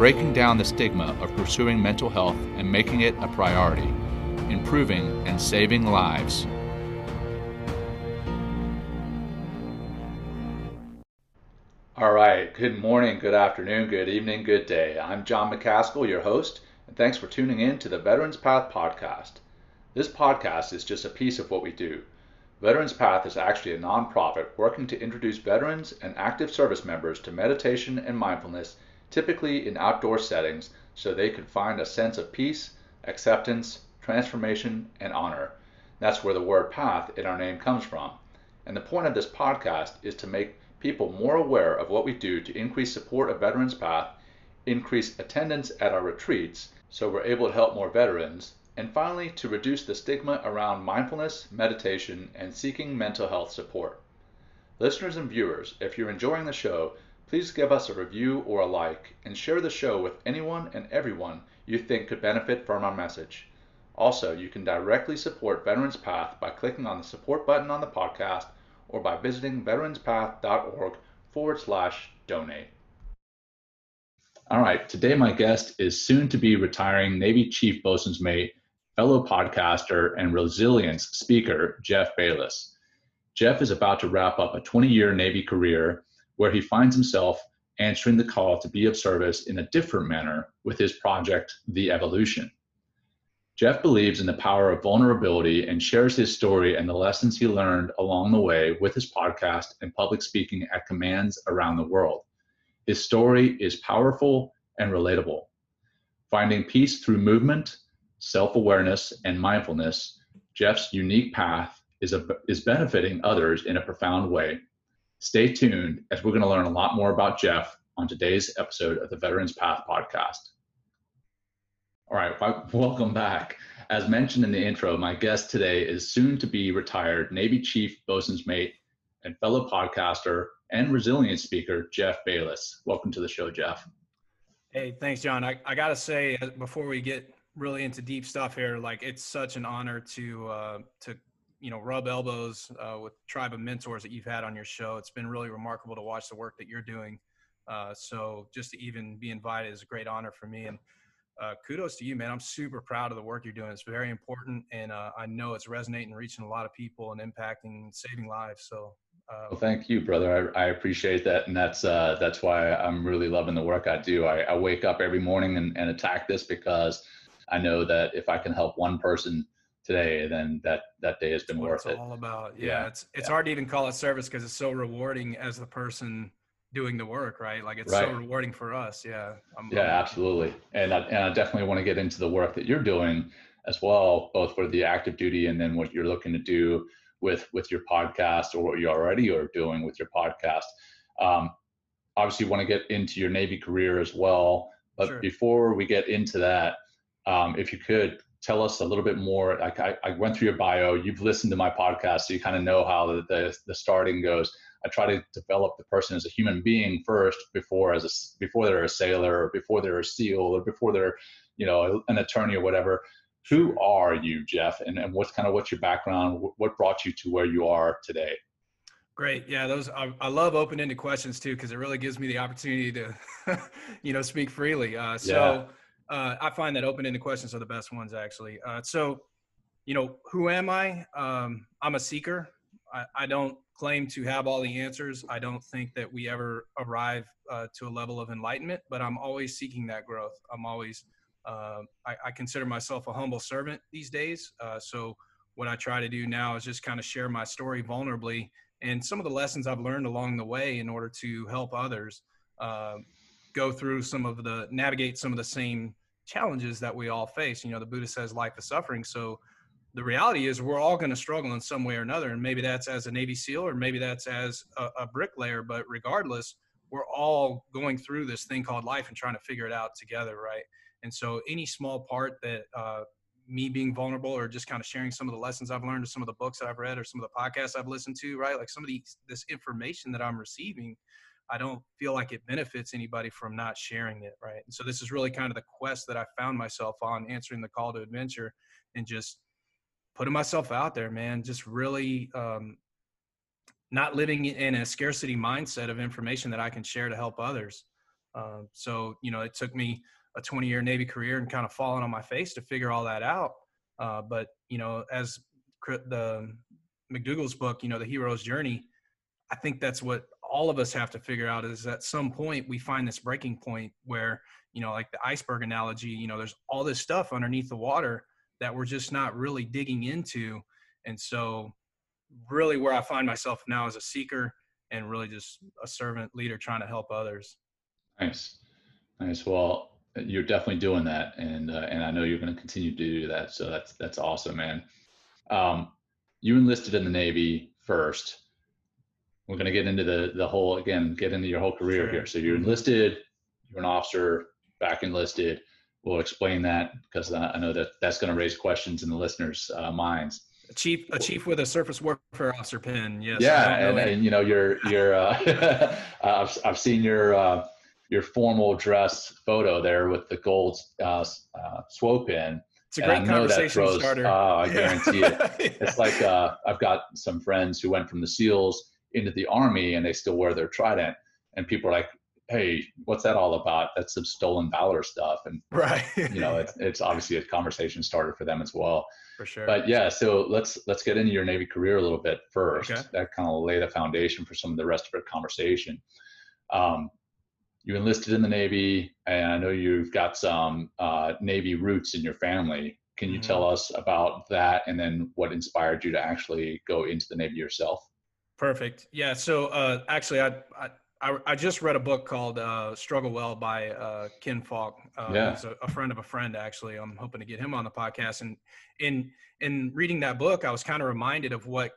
breaking down the stigma of pursuing mental health and making it a priority, improving and saving lives. All right, good morning, good afternoon, good evening, good day. I'm John McCaskill, your host, and thanks for tuning in to the Veterans Path podcast. This podcast is just a piece of what we do. Veterans Path is actually a nonprofit working to introduce veterans and active service members to meditation and mindfulness typically in outdoor settings, so they could find a sense of peace, acceptance, transformation, and honor. That's where the word path in our name comes from. And the point of this podcast is to make people more aware of what we do to increase support of Veterans Path, increase attendance at our retreats so we're able to help more veterans, and finally to reduce the stigma around mindfulness, meditation, and seeking mental health support. Listeners and viewers, if you're enjoying the show, Please give us a review or a like and share the show with anyone and everyone you think could benefit from our message. Also, you can directly support Veterans Path by clicking on the support button on the podcast or by visiting veteranspath.org forward slash donate. All right, today my guest is soon to be retiring Navy Chief Bosun's Mate, fellow podcaster, and resilience speaker, Jeff Bayless. Jeff is about to wrap up a 20 year Navy career where he finds himself answering the call to be of service in a different manner with his project, The Evolution. Jeff believes in the power of vulnerability and shares his story and the lessons he learned along the way with his podcast and public speaking at commands around the world. His story is powerful and relatable. Finding peace through movement, self awareness, and mindfulness, Jeff's unique path is, a, is benefiting others in a profound way Stay tuned as we're going to learn a lot more about Jeff on today's episode of the Veterans Path podcast. All right, welcome back. As mentioned in the intro, my guest today is soon to be retired Navy Chief Bosun's Mate and fellow podcaster and resilience speaker, Jeff Bayless. Welcome to the show, Jeff. Hey, thanks, John. I, I got to say, uh, before we get really into deep stuff here, like it's such an honor to uh, to you know rub elbows uh, with tribe of mentors that you've had on your show. It's been really remarkable to watch the work that you're doing. Uh, so just to even be invited is a great honor for me. And uh, kudos to you, man. I'm super proud of the work you're doing. It's very important, and uh, I know it's resonating, reaching a lot of people, and impacting, and saving lives. So. Uh, well, thank you, brother. I, I appreciate that, and that's uh, that's why I'm really loving the work I do. I, I wake up every morning and, and attack this because I know that if I can help one person today, then that that day has been worth it's it. All about yeah. yeah. It's it's yeah. hard to even call it service because it's so rewarding as the person doing the work, right? Like it's right. so rewarding for us. Yeah. I'm, yeah, I'm, absolutely. And I, and I definitely want to get into the work that you're doing as well, both for the active duty and then what you're looking to do with with your podcast or what you already are doing with your podcast. Um, obviously, you want to get into your Navy career as well. But sure. before we get into that, um, if you could tell us a little bit more. Like I, I went through your bio, you've listened to my podcast, so you kind of know how the, the, the starting goes. I try to develop the person as a human being first before as a before they're a sailor or before they're a SEAL or before they're, you know, an attorney or whatever. Who are you, Jeff? And, and what's kind of what's your background? What brought you to where you are today? Great. Yeah, those I, I love open-ended questions too because it really gives me the opportunity to, you know, speak freely. Uh, so. Uh, I find that open-ended questions are the best ones, actually. Uh, so, you know, who am I? Um, I'm a seeker. I, I, don't claim to have all the answers. I don't think that we ever arrive uh, to a level of enlightenment, but I'm always seeking that growth. I'm always, uh, I, I, consider myself a humble servant these days. Uh, so, what I try to do now is just kind of share my story vulnerably and some of the lessons I've learned along the way in order to help others uh, go through some of the navigate some of the same challenges that we all face. You know, the Buddha says life is suffering. So the reality is we're all going to struggle in some way or another. And maybe that's as a Navy SEAL or maybe that's as a, a bricklayer. But regardless, we're all going through this thing called life and trying to figure it out together, right? And so any small part that uh, me being vulnerable or just kind of sharing some of the lessons I've learned or some of the books that I've read or some of the podcasts I've listened to, right? Like some of these this information that I'm receiving, I don't feel like it benefits anybody from not sharing it, right? And so this is really kind of the quest that I found myself on, answering the call to adventure and just putting myself out there, man. Just really um, not living in a scarcity mindset of information that I can share to help others. Um, so you know, it took me a 20 year Navy career and kind of falling on my face to figure all that out. Uh, but you know, as the McDougall's book, you know, the hero's journey, I think that's what all of us have to figure out is at some point we find this breaking point where, you know, like the iceberg analogy, you know, there's all this stuff underneath the water that we're just not really digging into. And so really where I find myself now as a seeker and really just a servant leader trying to help others. Nice. Nice. Well, you're definitely doing that, and uh, and I know you're going to continue to do that. So that's that's awesome, man. Um, you enlisted in the Navy first. We're going to get into the the whole again, get into your whole career sure. here. So you're enlisted, you're an officer, back enlisted. We'll explain that because I know that that's going to raise questions in the listeners' uh, minds. A chief, a chief with a surface warfare officer pin. Yes. Yeah, and, and, you know, you're you're. Uh, I've I've seen your uh, your formal dress photo there with the gold uh, uh, SWO pin. It's a great conversation throws, starter. Oh, I guarantee it. yeah. It's like uh, I've got some friends who went from the SEALs into the Army and they still wear their trident, and people are like, "Hey, what's that all about? That's some stolen valor stuff." And right, you know, it's, it's obviously a conversation starter for them as well. For sure. But yeah, so let's let's get into your Navy career a little bit first. Okay. That kind of lay the foundation for some of the rest of our conversation. Um, you enlisted in the Navy, and I know you've got some uh, Navy roots in your family. Can you mm-hmm. tell us about that, and then what inspired you to actually go into the Navy yourself? Perfect. Yeah. So uh, actually, I, I I just read a book called uh, "Struggle Well" by uh, Ken Falke. Uh, yeah. He's a, a, friend of a friend. Actually, I'm hoping to get him on the podcast. And in in reading that book, I was kind of reminded of what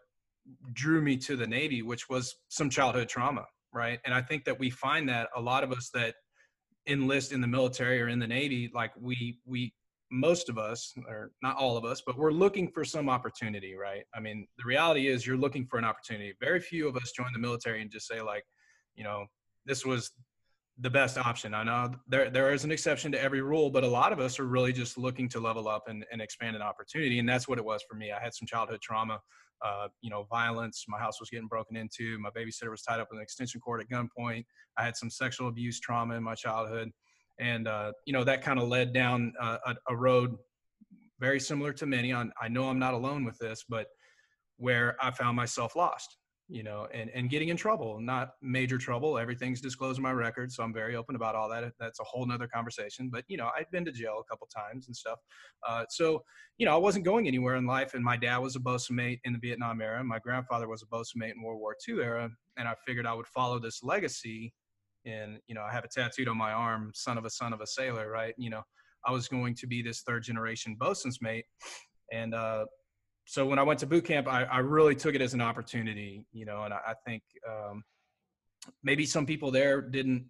drew me to the Navy, which was some childhood trauma right? And I think that we find that a lot of us that enlist in the military or in the Navy, like we we most of us, or not all of us, but we're looking for some opportunity, right? I mean, the reality is you're looking for an opportunity. Very few of us join the military and just say like, you know, this was the best option. I know there there is an exception to every rule, but a lot of us are really just looking to level up and, and expand an opportunity. And that's what it was for me. I had some childhood trauma uh, you know, violence. My house was getting broken into. My babysitter was tied up in an extension cord at gunpoint. I had some sexual abuse trauma in my childhood. And, uh, you know, that kind of led down a, a, road very similar to many. On, I know I'm not alone with this, but where I found myself lost you know, and, and getting in trouble, not major trouble. Everything's disclosed in my record. So I'm very open about all that. That's a whole nother conversation, but you know, I'd been to jail a couple times and stuff. Uh, so, you know, I wasn't going anywhere in life and my dad was a bosun mate in the Vietnam era. My grandfather was a bosun mate in World War II era. And I figured I would follow this legacy and, you know, I have a tattooed on my arm, son of a son of a sailor, right? You know, I was going to be this third generation bosun's mate. And, uh, so when I went to boot camp, I, I really took it as an opportunity, you know, and I, I think um, maybe some people there didn't,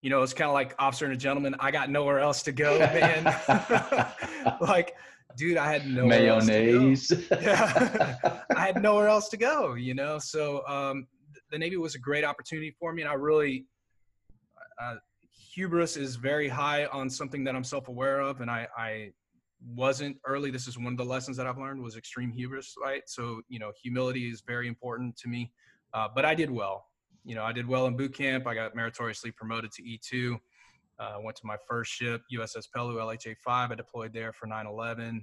you know, it's kind of like officer and a gentleman. I got nowhere else to go, man. like, dude, I had nowhere mayonnaise. Else to go. Yeah, I had nowhere else to go, you know. So um, the Navy was a great opportunity for me, and I really, uh, hubris is very high on something that I'm self-aware of, and I, I wasn't early. This is one of the lessons that i've learned was extreme hubris right? So you know humility is very important to me uh, but i did well. You know i did well in boot camp. I got meritoriously promoted to e2 uh, went to my first ship uss Peleliu lha-5 i deployed there for 9-11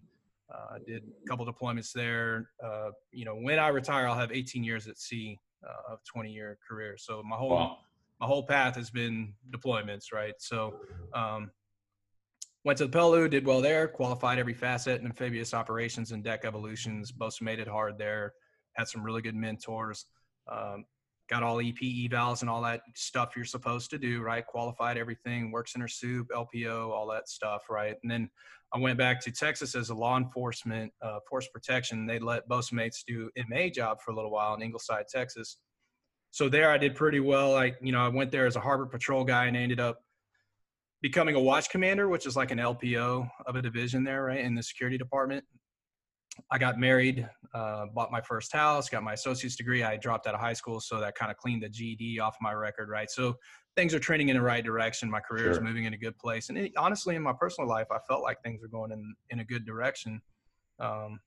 uh, did a couple deployments there. Uh, you know when i retire i'll have 18 years at sea uh, of 20 year career. So my whole wow. My whole path has been deployments right so um, Went to the Peleliu, did well there, qualified every facet in amphibious operations and deck evolutions. Both made it hard there. Had some really good mentors. Um, got all EP evals and all that stuff you're supposed to do, right? Qualified everything, work center soup, LPO, all that stuff, right? And then I went back to Texas as a law enforcement uh, force protection. They let bosun mates do MA job for a little while in Ingleside, Texas. So there I did pretty well. I, you know, I went there as a harbor patrol guy and I ended up becoming a watch commander, which is like an LPO of a division there, right, in the security department. I got married, uh, bought my first house, got my associate's degree. I dropped out of high school, so that kind of cleaned the GED off my record, right? So things are trending in the right direction. My career sure. is moving in a good place, and it, honestly, in my personal life, I felt like things were going in in a good direction. Um,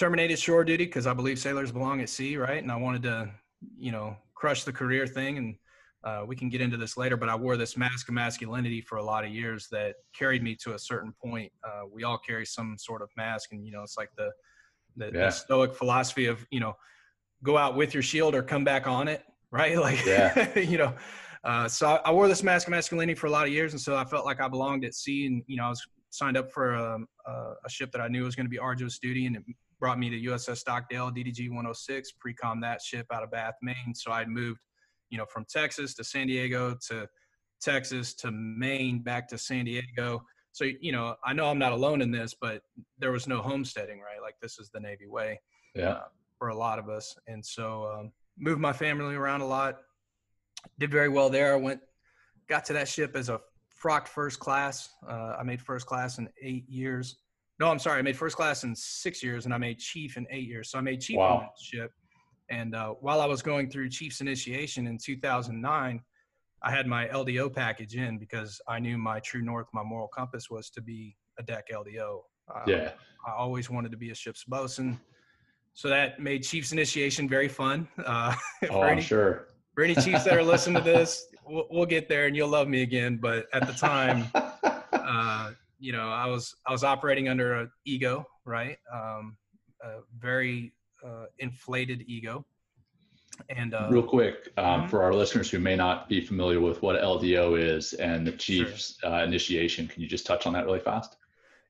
terminated shore duty because I believe sailors belong at sea, right? And I wanted to, you know, crush the career thing and uh, we can get into this later, but I wore this mask of masculinity for a lot of years that carried me to a certain point. Uh, we all carry some sort of mask, and you know, it's like the the, yeah. the, stoic philosophy of you know, go out with your shield or come back on it, right? Like, yeah. you know. Uh, so I, I, wore this mask of masculinity for a lot of years, and so I felt like I belonged at sea. And you know, I was signed up for a, a, a ship that I knew was going to be arduous duty, and it brought me to USS Stockdale, DDG 106, pre-com that ship out of Bath, Maine. So I'd moved you know, from Texas to San Diego to Texas to Maine back to San Diego. So, you know, I know I'm not alone in this, but there was no homesteading, right? Like this is the Navy way yeah. Uh, for a lot of us. And so um, moved my family around a lot, did very well there. I went, got to that ship as a frocked first class. Uh, I made first class in eight years. No, I'm sorry. I made first class in six years and I made chief in eight years. So I made chief wow. on that ship. And uh, while I was going through Chiefs initiation in 2009, I had my LDO package in because I knew my true north, my moral compass was to be a deck LDO. Um, yeah. I always wanted to be a ship's bosun. So that made Chiefs initiation very fun. Uh, oh, any, I'm sure. For any Chiefs that are listening to this, we'll, we'll, get there and you'll love me again. But at the time, uh, you know, I was I was operating under an ego, right? Um, a very uh, inflated ego. And uh, real quick, um, mm-hmm. for our listeners who may not be familiar with what LDO is and the chief's sure. uh, initiation, can you just touch on that really fast?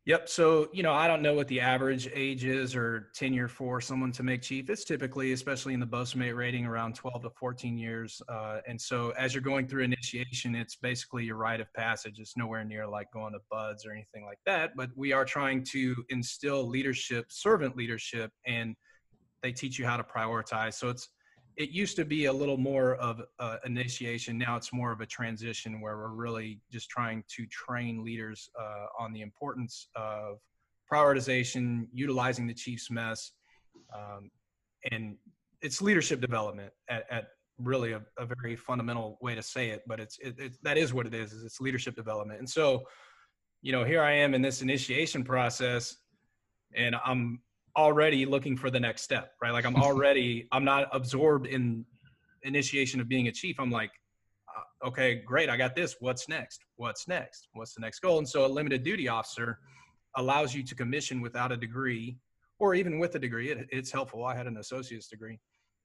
Yep. So, you know, I don't know what the average age is or tenure for someone to make chief. It's typically, especially in the bosunmate rating, around 12 to 14 years. Uh, and so, as you're going through initiation, it's basically your rite of passage. It's nowhere near like going to BUD/S or anything like that. But we are trying to instill leadership, servant leadership, and they teach you how to prioritize. So it's it used to be a little more of uh, initiation. Now it's more of a transition where we're really just trying to train leaders uh, on the importance of prioritization, utilizing the chief's mess, um, and it's leadership development at, at really a, a, very fundamental way to say it. But it's it, it, that is what it is. Is it's leadership development. And so, you know, here I am in this initiation process, and I'm already looking for the next step, right? Like I'm already, I'm not absorbed in initiation of being a chief. I'm like, uh, okay, great, I got this. What's next? What's next? What's the next goal? And so a limited duty officer allows you to commission without a degree, or even with a degree. It, it's helpful. I had an associate's degree.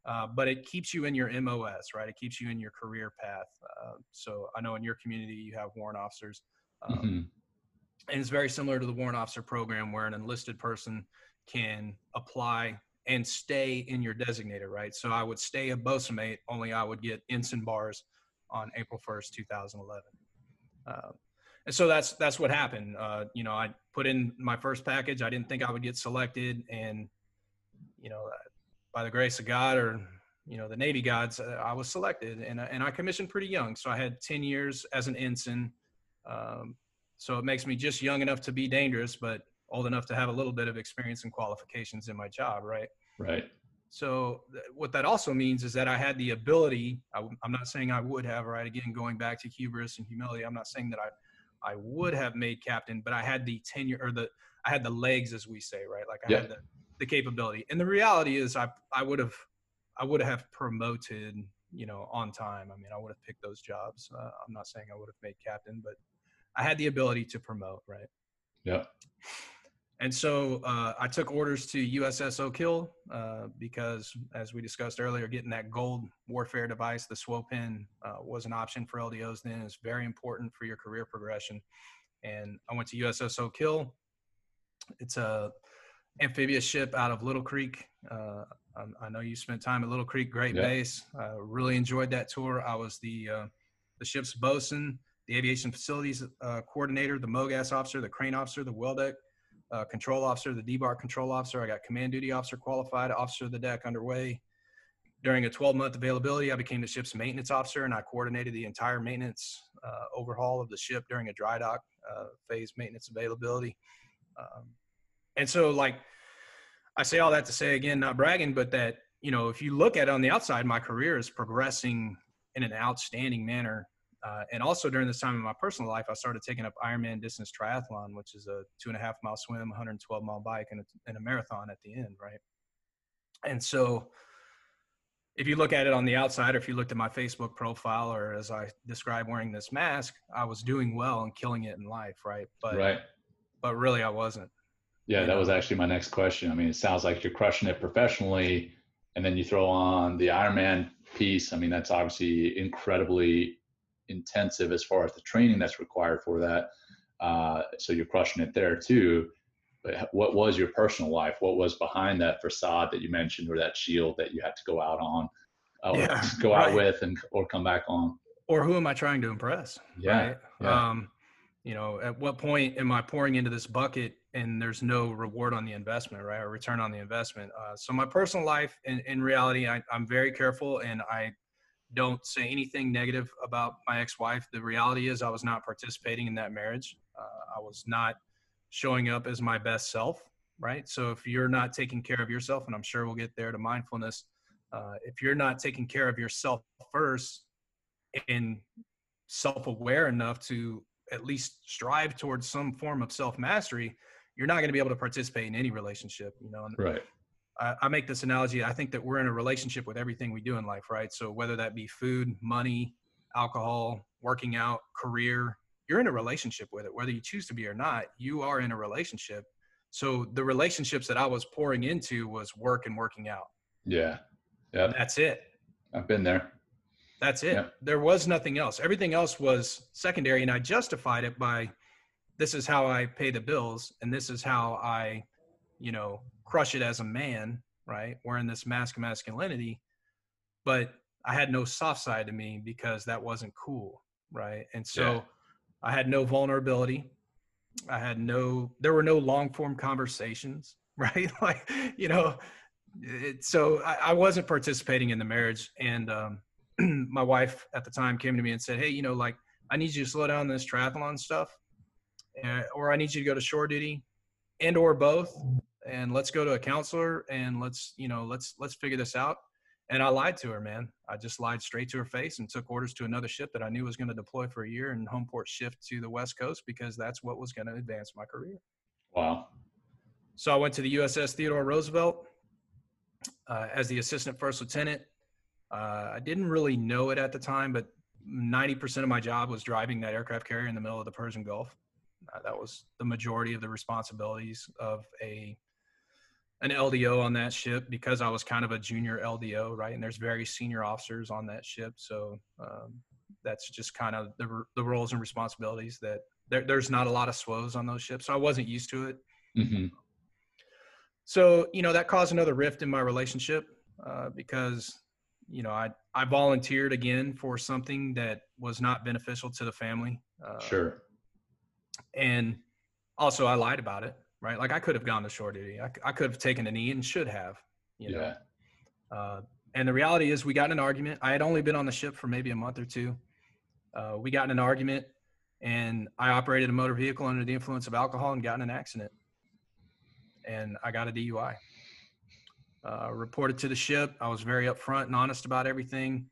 Uh, but it keeps you in your MOS, right? It keeps you in your career path. Uh, so I know in your community you have warrant officers, um, mm-hmm. and it's very similar to the warrant officer program, where an enlisted person can apply and stay in your designator, right? So I would stay a bosunmate, only I would get ensign bars on April 1st, 2011. Uh, and so that's that's what happened. Uh, you know, I put in my first package. I didn't think I would get selected, and you know, by the grace of God or you know the Navy gods, uh, I was selected, and and I commissioned pretty young. So I had 10 years as an ensign. Um, so it makes me just young enough to be dangerous, but old enough to have a little bit of experience and qualifications in my job, right? Right. So th- what that also means is that I had the ability. I, am not saying I would have, right? Again, going back to hubris and humility, I'm not saying that I I would have made captain, but I had the tenure or the I had the legs, as we say, right? Like I yeah. had the, the capability. And the reality is, I I would have I would have promoted, you know, on time. I mean, I would have picked those jobs. Uh, I'm not saying I would have made captain, but I had the ability to promote, right? Yeah. And so uh, I took orders to USS Oak Hill uh, because, as we discussed earlier, getting that gold warfare device, the SWO pin, uh, was an option for LDOs then. It's very important for your career progression. And I went to USS Oak Hill. It's a amphibious ship out of Little Creek. Uh, I know you spent time at Little Creek, great base. really enjoyed that tour. I was the uh, the ship's bosun, the aviation facilities uh, coordinator, the MOGAS officer, the crane officer, the well deck uh, control officer, the DBAR control officer. I got command duty officer qualified, officer of the deck underway. during a 12 month availability, I became the ship's maintenance officer and I coordinated the entire maintenance uh, overhaul of the ship during a dry dock uh, phase maintenance availability. Um, and so, like, I say all that to say again, not bragging, but that, you know, if you look at it on the outside, my career is progressing in an outstanding manner. Uh, and also during this time in my personal life, I started taking up Ironman distance triathlon, which is a two and a half mile swim, 112 mile bike, and a, and a marathon at the end, right? And so, if you look at it on the outside, or if you looked at my Facebook profile, or as I described wearing this mask, I was doing well and killing it in life, right? But right. But really, I wasn't. Yeah, that know? was actually my next question. I mean, it sounds like you're crushing it professionally, and then you throw on the Ironman piece. I mean, that's obviously incredibly intensive as far as the training that's required for that. Uh, so you're crushing it there too. But what was your personal life? What was behind that facade that you mentioned, or that shield that you had to go out on, uh, yeah, go right. out with, and or come back on? Or who am I trying to impress? Yeah, right? yeah. Um, you know, at what point am I pouring into this bucket and there's no reward on the investment, right, or return on the investment? Uh, so my personal life, in, in reality, I, I'm very careful, and I don't say anything negative about my ex-wife. The reality is, I was not participating in that marriage. Uh, I was not showing up as my best self, right? So if you're not taking care of yourself, and I'm sure we'll get there to mindfulness, uh, if you're not taking care of yourself first and self-aware enough to at least strive towards some form of self-mastery, you're not going to be able to participate in any relationship, you know. And right. I, I make this analogy. I think that we're in a relationship with everything we do in life, right? So whether that be food, money, alcohol, working out, career, you're in a relationship with it whether you choose to be or not you are in a relationship. So the relationships that i was pouring into was work and working out. Yeah. Yeah that's it. I've been there. That's it. Yeah. there was nothing else. Everything else was secondary and i justified it by this is how i pay the bills and this is how i you know crush it as a man right wearing this mask of masculinity but i had no soft side to me because that wasn't cool right and so yeah I had no vulnerability. I had no, there were no long form conversations, right? like, you know, it, so I, I, wasn't participating in the marriage. And um, my wife at the time came to me and said, Hey, you know, like, I need you to slow down this triathlon stuff, uh, or I need you to go to shore duty and or both. And let's go to a counselor and let's, you know, let's, let's figure this out. And I lied to her, man. I just lied straight to her face and took orders to another ship that I knew was going to deploy for a year and home port shift to the West Coast because that's what was going to advance my career. Wow. So I went to the USS Theodore Roosevelt uh, as the assistant first lieutenant. Uh, I didn't really know it at the time, but 90% of my job was driving that aircraft carrier in the middle of the Persian Gulf. Uh, that was the majority of the responsibilities of a an LDO on that ship because I was kind of a junior LDO, right? And there's very senior officers on that ship, so um, that's just kind of the the roles and responsibilities that there, there's not a lot of SWOs on those ships, so I wasn't used to it. Mm-hmm. So you know that caused another rift in my relationship uh, because you know I I volunteered again for something that was not beneficial to the family. Uh, sure. And also I lied about it right? Like I could have gone to shore duty. I, I could have taken a knee and should have, you know. Yeah. Uh, and the reality is, we got in an argument. I had only been on the ship for maybe a month or two. Uh, we got in an argument, and I operated a motor vehicle under the influence of alcohol and got in an accident. And I got a DUI. Uh, reported to the ship. I was very upfront and honest about everything.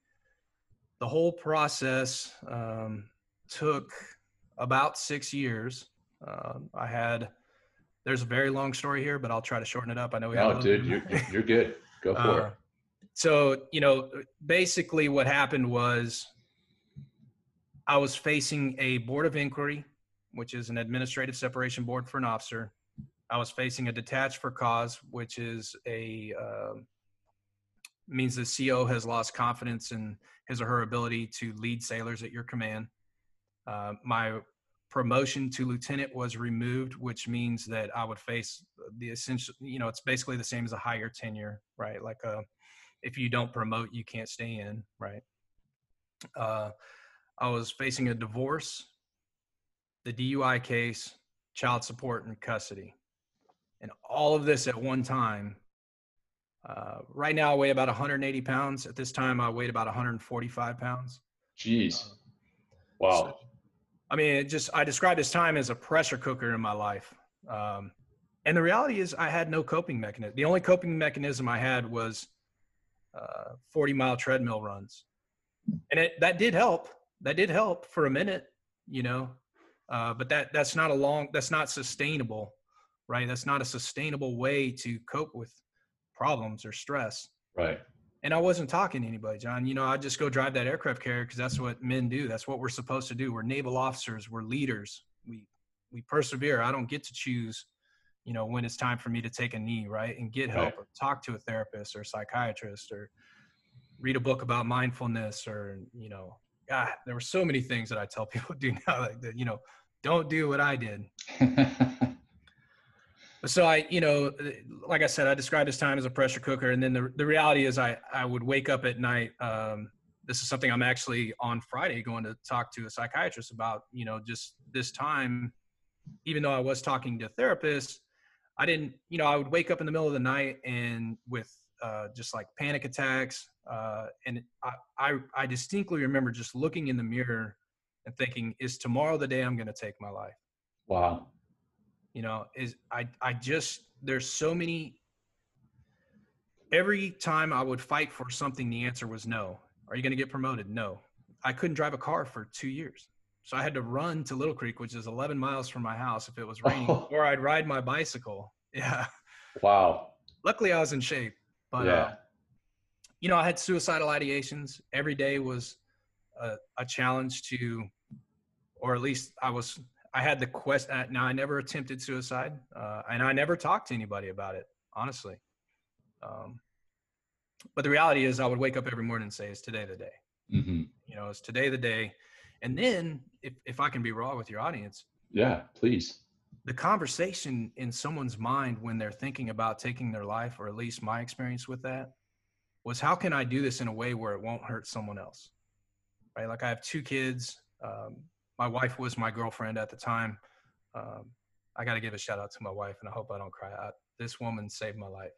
The whole process um, took about six years. Uh, I had there's a very long story here, but I'll try to shorten it up. I know we have. Oh, dude, you're, you're good. Go for uh, it. So, you know, basically what happened was I was facing a board of inquiry, which is an administrative separation board for an officer. I was facing a detached for cause, which is a uh, means the CO has lost confidence in his or her ability to lead sailors at your command. Uh, my promotion to lieutenant was removed, which means that I would face the essential, you know, it's basically the same as a higher tenure, right? Like uh, if you don't promote, you can't stay in, right? Uh, I was facing a divorce, the DUI case, child support, and custody. And all of this at one time, Uh, right now, I weigh about 180 pounds. At this time, I weighed about 145 pounds. Jeez. Uh, wow. So, I mean, it just I describe this time as a pressure cooker in my life. Um, and the reality is, I had no coping mechanism. The only coping mechanism I had was uh, 40 mile treadmill runs, and it that did help. That did help for a minute, you know. Uh, but that that's not a long. That's not sustainable, right? That's not a sustainable way to cope with problems or stress. Right. And I wasn't talking to anybody, John. You know, I just go drive that aircraft carrier because that's what men do. That's what we're supposed to do. We're naval officers. We're leaders. We we persevere. I don't get to choose, you know, when it's time for me to take a knee, right, and get help right. or talk to a therapist or a psychiatrist or read a book about mindfulness or you know, God, there were so many things that I tell people to do now, like that. You know, don't do what I did. so I, you know, like I said, I described this time as a pressure cooker, and then the the reality is, I I would wake up at night. Um, this is something I'm actually on Friday going to talk to a psychiatrist about. You know, just this time, even though I was talking to therapists, I didn't. You know, I would wake up in the middle of the night and with uh, just like panic attacks, uh, and I, I I distinctly remember just looking in the mirror and thinking, "Is tomorrow the day I'm going to take my life?" Wow you know is i i just there's so many every time i would fight for something the answer was no. Are you going to get promoted? No. I couldn't drive a car for two years. So i had to run to little creek which is 11 miles from my house if it was raining oh. or i'd ride my bicycle. Yeah. Wow. Luckily i was in shape but yeah. Uh, you know i had suicidal ideations. Every day was a, a challenge to or at least i was I had the quest. Uh, now I never attempted suicide, uh, and I never talked to anybody about it, honestly. Um, but the reality is, I would wake up every morning and say, "Is today the day?" Mm-hmm. You know, "Is today the day?" And then, if if I can be raw with your audience, yeah, please. The conversation in someone's mind when they're thinking about taking their life, or at least my experience with that, was how can I do this in a way where it won't hurt someone else? Right? Like I have two kids. Um, my wife was my girlfriend at the time. Um, I got to give a shout out to my wife, and I hope I don't cry. I, this woman saved my life.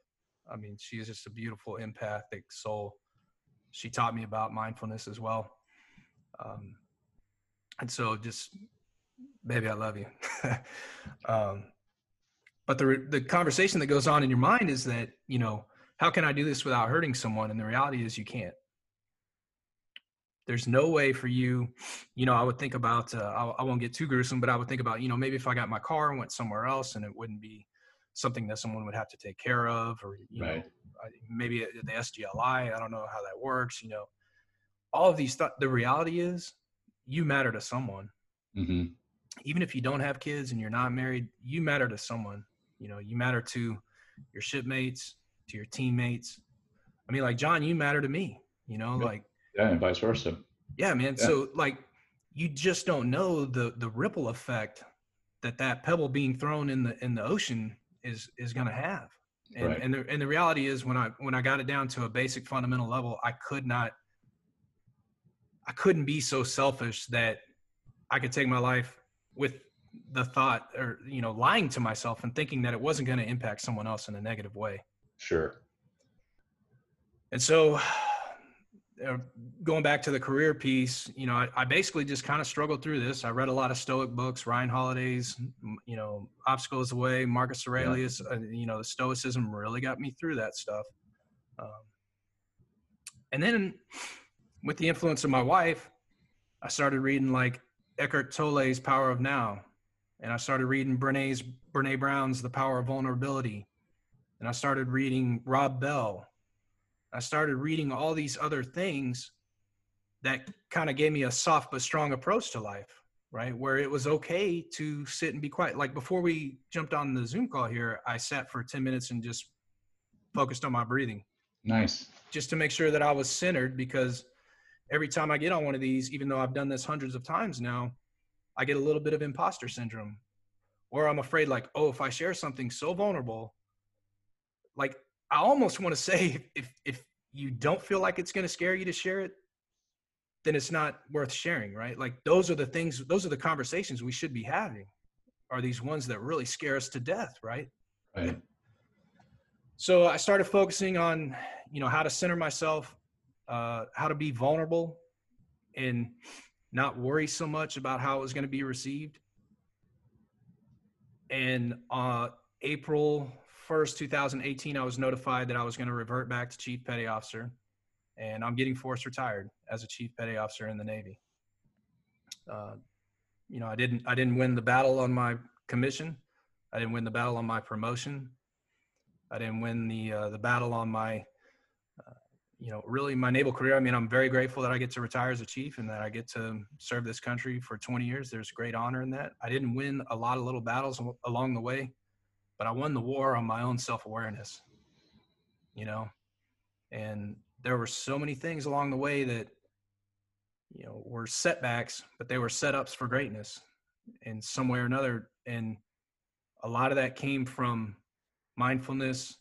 I mean, she is just a beautiful, empathic soul. She taught me about mindfulness as well. Um, and so, just baby, I love you. um, but the the conversation that goes on in your mind is that you know, how can I do this without hurting someone? And the reality is, you can't there's no way for you you know i would think about uh, I, I, won't get too gruesome but i would think about you know maybe if i got my car and went somewhere else and it wouldn't be something that someone would have to take care of or you right. know maybe the sgli i don't know how that works you know all of these th- the reality is you matter to someone mm-hmm. even if you don't have kids and you're not married you matter to someone you know you matter to your shipmates to your teammates i mean like john you matter to me you know like yeah, and vice versa. Yeah, man. Yeah. So like, you just don't know the the ripple effect that that pebble being thrown in the in the ocean is is going to have. And right. and the and the reality is when I when I got it down to a basic fundamental level, I could not. I couldn't be so selfish that I could take my life with the thought or you know lying to myself and thinking that it wasn't going to impact someone else in a negative way. Sure. And so going back to the career piece, you know, I, I basically just kind of struggled through this. I read a lot of Stoic books, Ryan Holiday's, you know, Obstacle Is the Way, Marcus Aurelius. Yeah. Uh, you know, the Stoicism really got me through that stuff. Um, and then with the influence of my wife, I started reading like Eckhart Tolle's Power of Now, and I started reading Brene's Brene Brown's The Power of Vulnerability, and I started reading Rob Bell I started reading all these other things that kind of gave me a soft but strong approach to life, right? Where it was okay to sit and be quiet. Like before we jumped on the Zoom call here, I sat for 10 minutes and just focused on my breathing. Nice. Just to make sure that I was centered because every time I get on one of these, even though I've done this hundreds of times now, I get a little bit of imposter syndrome. Or I'm afraid, like, oh, if I share something so vulnerable, like I almost want to say if if you don't feel like it's going to scare you to share it, then it's not worth sharing, right? Like those are the things, those are the conversations we should be having. Are these ones that really scare us to death, right? Right. so I started focusing on, you know, how to center myself, uh, how to be vulnerable, and not worry so much about how it was going to be received. And uh, April 1st, 2018, I was notified that I was going to revert back to Chief Petty Officer, and I'm getting forced retired as a Chief Petty Officer in the Navy. Uh, you know, I didn't I didn't win the battle on my commission. I didn't win the battle on my promotion. I didn't win the uh, the battle on my, uh, you know, really my naval career. I mean, I'm very grateful that I get to retire as a chief and that I get to serve this country for 20 years. There's great honor in that. I didn't win a lot of little battles along the way, but I won the war on my own self awareness. You know, and there were so many things along the way that you know were setbacks but they were setups for greatness in some way or another and a lot of that came from mindfulness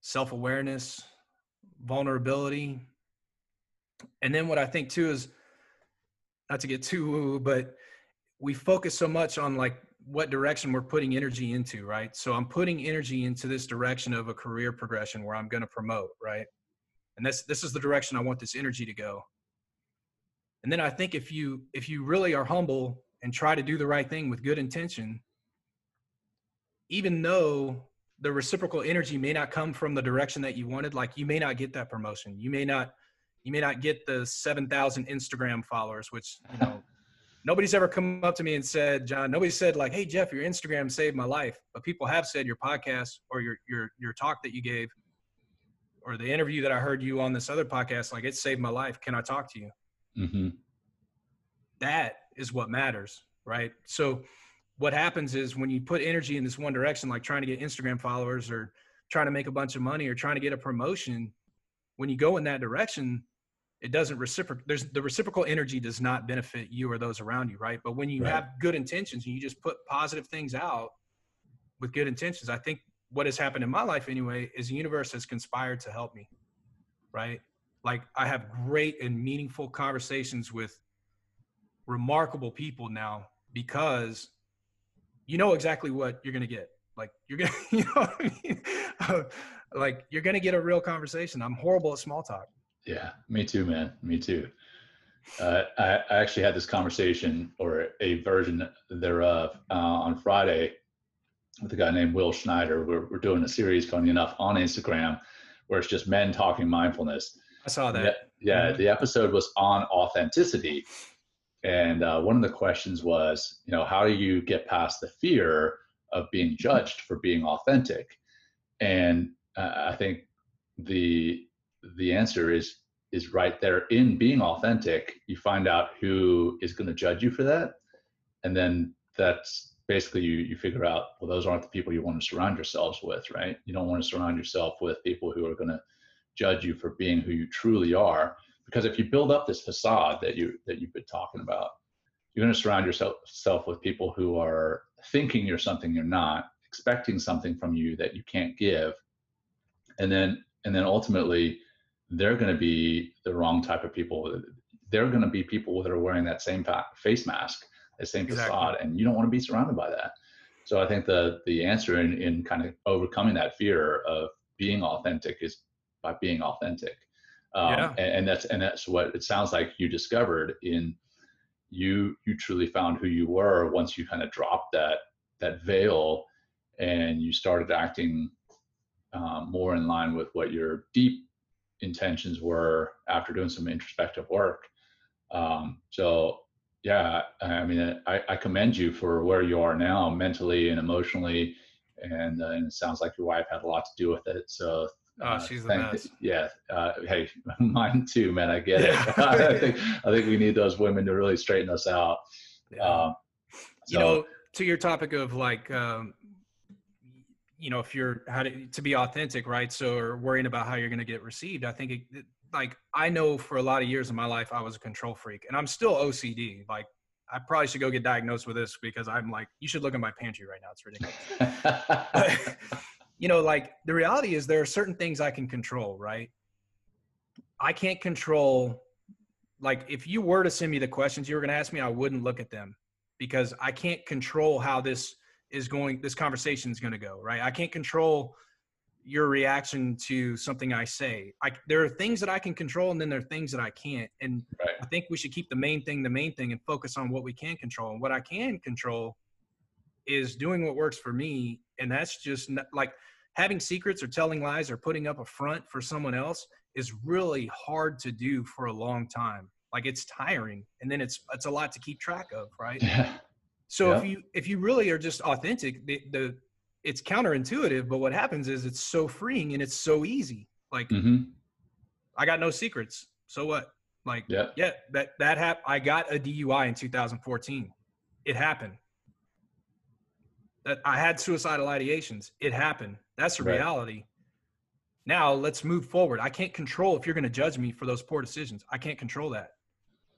self-awareness vulnerability and then what i think too is not to get too woo but we focus so much on like what direction we're putting energy into right? So i'm putting energy into this direction of a career progression where i'm going to promote right? And this this is the direction i want this energy to go. And then i think if you if you really are humble and try to do the right thing with good intention even though the reciprocal energy may not come from the direction that you wanted like you may not get that promotion. You may not you may not get the 7000 instagram followers which you know nobody's ever come up to me and said john nobody said like hey jeff your instagram saved my life but people have said your podcast or your your your talk that you gave or the interview that i heard you on this other podcast like it saved my life can i talk to you Mm-hmm. That is what matters, right? So, what happens is when you put energy in this one direction, like trying to get Instagram followers or trying to make a bunch of money or trying to get a promotion, when you go in that direction, it doesn't reciprocate. There's the reciprocal energy does not benefit you or those around you, right? But when you right. have good intentions and you just put positive things out with good intentions, I think what has happened in my life anyway is the universe has conspired to help me, right? like I have great and meaningful conversations with remarkable people now because you know exactly what you're going to get. Like you're going to, you know what I mean? like you're going to get a real conversation. I'm horrible at small talk. Yeah, me too, man. Me too. Uh, I, I, actually had this conversation or a version thereof uh, on Friday with a guy named Will Schneider. We're, we're doing a series, funny enough, on Instagram where it's just men talking mindfulness. I saw that. Yeah, yeah the episode was on authenticity. And uh, one of the questions was, you know, how do you get past the fear of being judged for being authentic? And uh, I think the the answer is is right there in being authentic. You find out who is going to judge you for that, and then that's basically you you figure out well those aren't the people you want to surround yourselves with, right? You don't want to surround yourself with people who are going to judge you for being who you truly are. Because if you build up this facade that you that you've been talking about, you're going to surround yourself, with people who are thinking you're something you're not, expecting something from you that you can't give, and then and then ultimately they're going to be the wrong type of people. They're going to be people that are wearing that same face mask, the same exactly. facade, and you don't want to be surrounded by that. So I think the the answer in, in kind of overcoming that fear of being authentic is by being authentic. Um, yeah. and, and that's and that's what it sounds like you discovered in you you truly found who you were once you kind of dropped that that veil and you started acting um, more in line with what your deep intentions were after doing some introspective work um, so yeah i mean I, I, commend you for where you are now mentally and emotionally and, uh, and it sounds like your wife had a lot to do with it so Oh, uh, she's the best. Yeah. Uh, hey, mine too, man. I get it. I think I think we need those women to really straighten us out. Yeah. Um, so. You know, to your topic of like, um, you know, if you're how to, to be authentic, right? So, or worrying about how you're going to get received. I think, it, it, like, I know for a lot of years of my life, I was a control freak, and I'm still OCD. Like, I probably should go get diagnosed with this because I'm like, you should look in my pantry right now. It's ridiculous. you know, like the reality is there are certain things I can control, right? I can't control, like, if you were to send me the questions you were going to ask me, I wouldn't look at them because I can't control how this is going, this conversation is going to go, right? I can't control your reaction to something I say. I, there are things that I can control, and then there are things that I can't. And right. I think we should keep the main thing the main thing and focus on what we can control. And what I can control is doing what works for me, and that's just not, like having secrets or telling lies or putting up a front for someone else is really hard to do for a long time. Like it's tiring, and then it's it's a lot to keep track of, right? Yeah. So yeah. if you if you really are just authentic, the, the it's counterintuitive, but what happens is it's so freeing and it's so easy. Like mm-hmm. I got no secrets. So what? Like yeah, yeah that that happened. I got a DUI in 2014. It happened. That I had suicidal ideations. It happened. That's the right. reality. Now let's move forward. I can't control if you're going to judge me for those poor decisions. I can't control that.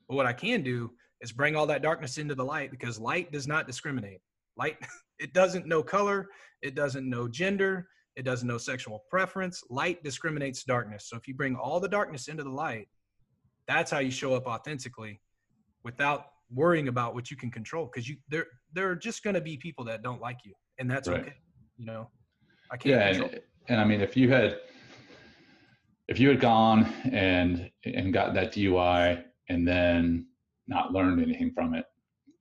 But what I can do is bring all that darkness into the light because light does not discriminate. Light it doesn't know color, it doesn't know gender, it doesn't know sexual preference. Light discriminates darkness. So if you bring all the darkness into the light, that's how you show up authentically without worrying about what you can control because you there there are just going to be people that don't like you and that's right. okay you know i can't yeah and, and i mean if you had if you had gone and and got that dui and then not learned anything from it?